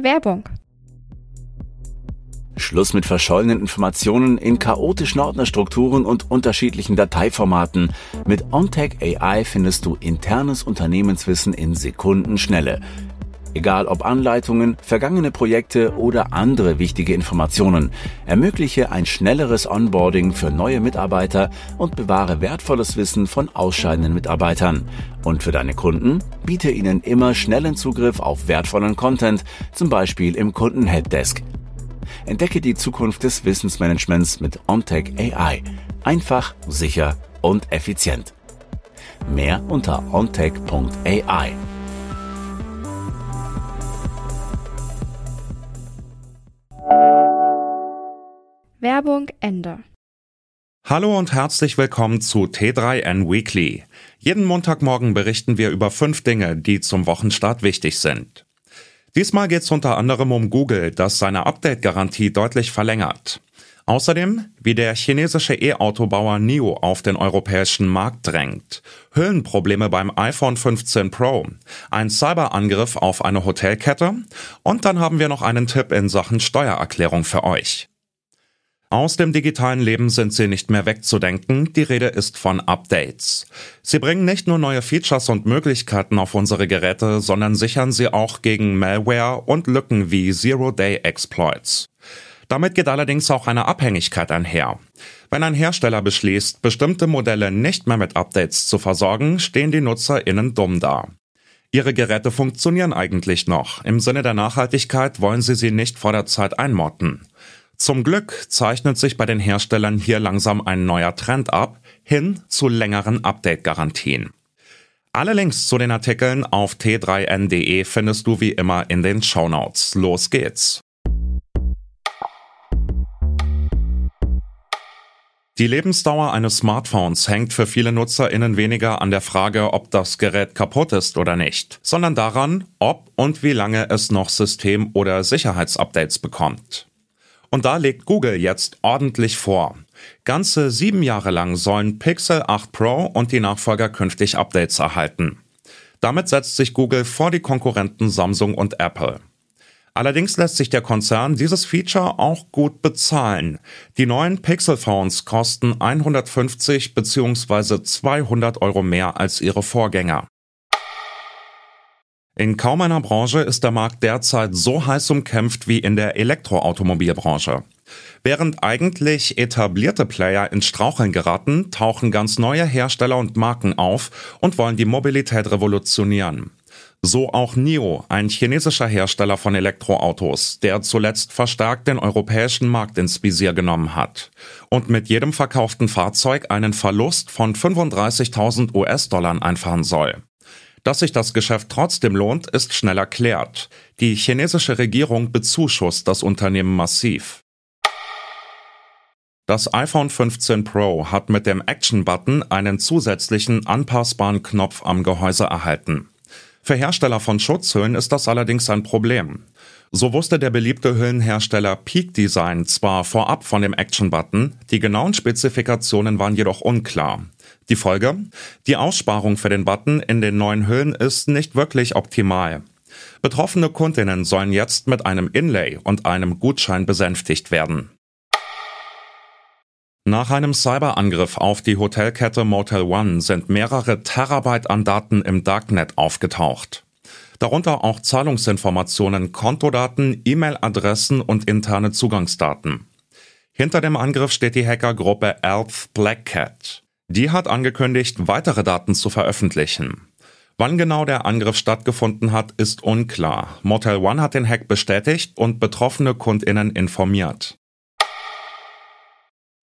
Werbung. Schluss mit verschollenen Informationen in chaotischen Ordnerstrukturen und unterschiedlichen Dateiformaten. Mit OnTech AI findest du internes Unternehmenswissen in Sekundenschnelle. Egal ob Anleitungen, vergangene Projekte oder andere wichtige Informationen, ermögliche ein schnelleres Onboarding für neue Mitarbeiter und bewahre wertvolles Wissen von ausscheidenden Mitarbeitern. Und für deine Kunden biete ihnen immer schnellen Zugriff auf wertvollen Content, zum Beispiel im Kunden-Helpdesk. Entdecke die Zukunft des Wissensmanagements mit OnTech AI. Einfach, sicher und effizient. Mehr unter ontech.ai. Werbung Ende. Hallo und herzlich willkommen zu T3N Weekly. Jeden Montagmorgen berichten wir über fünf Dinge, die zum Wochenstart wichtig sind. Diesmal geht es unter anderem um Google, das seine Update-Garantie deutlich verlängert. Außerdem, wie der chinesische E-Autobauer NIO auf den europäischen Markt drängt, Hüllenprobleme beim iPhone 15 Pro, ein Cyberangriff auf eine Hotelkette und dann haben wir noch einen Tipp in Sachen Steuererklärung für euch. Aus dem digitalen Leben sind sie nicht mehr wegzudenken, die Rede ist von Updates. Sie bringen nicht nur neue Features und Möglichkeiten auf unsere Geräte, sondern sichern sie auch gegen Malware und Lücken wie Zero-Day-Exploits. Damit geht allerdings auch eine Abhängigkeit einher. Wenn ein Hersteller beschließt, bestimmte Modelle nicht mehr mit Updates zu versorgen, stehen die NutzerInnen dumm da. Ihre Geräte funktionieren eigentlich noch. Im Sinne der Nachhaltigkeit wollen sie sie nicht vor der Zeit einmotten. Zum Glück zeichnet sich bei den Herstellern hier langsam ein neuer Trend ab, hin zu längeren Update-Garantien. Alle Links zu den Artikeln auf t3n.de findest du wie immer in den Shownotes. Los geht's! Die Lebensdauer eines Smartphones hängt für viele NutzerInnen weniger an der Frage, ob das Gerät kaputt ist oder nicht, sondern daran, ob und wie lange es noch System- oder Sicherheitsupdates bekommt. Und da legt Google jetzt ordentlich vor. Ganze sieben Jahre lang sollen Pixel 8 Pro und die Nachfolger künftig Updates erhalten. Damit setzt sich Google vor die Konkurrenten Samsung und Apple. Allerdings lässt sich der Konzern dieses Feature auch gut bezahlen. Die neuen Pixel-Phones kosten 150 bzw. 200 Euro mehr als ihre Vorgänger. In kaum einer Branche ist der Markt derzeit so heiß umkämpft wie in der Elektroautomobilbranche. Während eigentlich etablierte Player ins Straucheln geraten, tauchen ganz neue Hersteller und Marken auf und wollen die Mobilität revolutionieren. So auch NIO, ein chinesischer Hersteller von Elektroautos, der zuletzt verstärkt den europäischen Markt ins Visier genommen hat und mit jedem verkauften Fahrzeug einen Verlust von 35.000 US-Dollar einfahren soll. Dass sich das Geschäft trotzdem lohnt, ist schnell erklärt. Die chinesische Regierung bezuschusst das Unternehmen massiv. Das iPhone 15 Pro hat mit dem Action-Button einen zusätzlichen anpassbaren Knopf am Gehäuse erhalten. Für Hersteller von Schutzhüllen ist das allerdings ein Problem. So wusste der beliebte Hüllenhersteller Peak Design zwar vorab von dem Action-Button, die genauen Spezifikationen waren jedoch unklar. Die Folge? Die Aussparung für den Button in den neuen Hüllen ist nicht wirklich optimal. Betroffene Kundinnen sollen jetzt mit einem Inlay und einem Gutschein besänftigt werden. Nach einem Cyberangriff auf die Hotelkette Motel One sind mehrere Terabyte an Daten im Darknet aufgetaucht. Darunter auch Zahlungsinformationen, Kontodaten, E-Mail-Adressen und interne Zugangsdaten. Hinter dem Angriff steht die Hackergruppe Elf Black Cat. Die hat angekündigt, weitere Daten zu veröffentlichen. Wann genau der Angriff stattgefunden hat, ist unklar. Motel One hat den Hack bestätigt und betroffene Kundinnen informiert.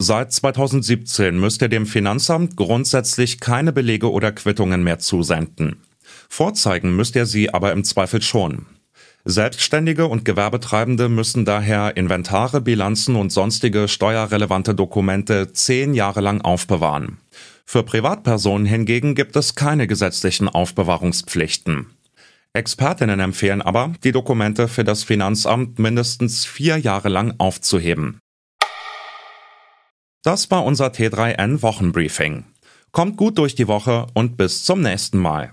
Seit 2017 müsst ihr dem Finanzamt grundsätzlich keine Belege oder Quittungen mehr zusenden. Vorzeigen müsst ihr sie aber im Zweifel schon. Selbstständige und Gewerbetreibende müssen daher Inventare, Bilanzen und sonstige steuerrelevante Dokumente zehn Jahre lang aufbewahren. Für Privatpersonen hingegen gibt es keine gesetzlichen Aufbewahrungspflichten. Expertinnen empfehlen aber, die Dokumente für das Finanzamt mindestens vier Jahre lang aufzuheben. Das war unser T3N Wochenbriefing. Kommt gut durch die Woche und bis zum nächsten Mal.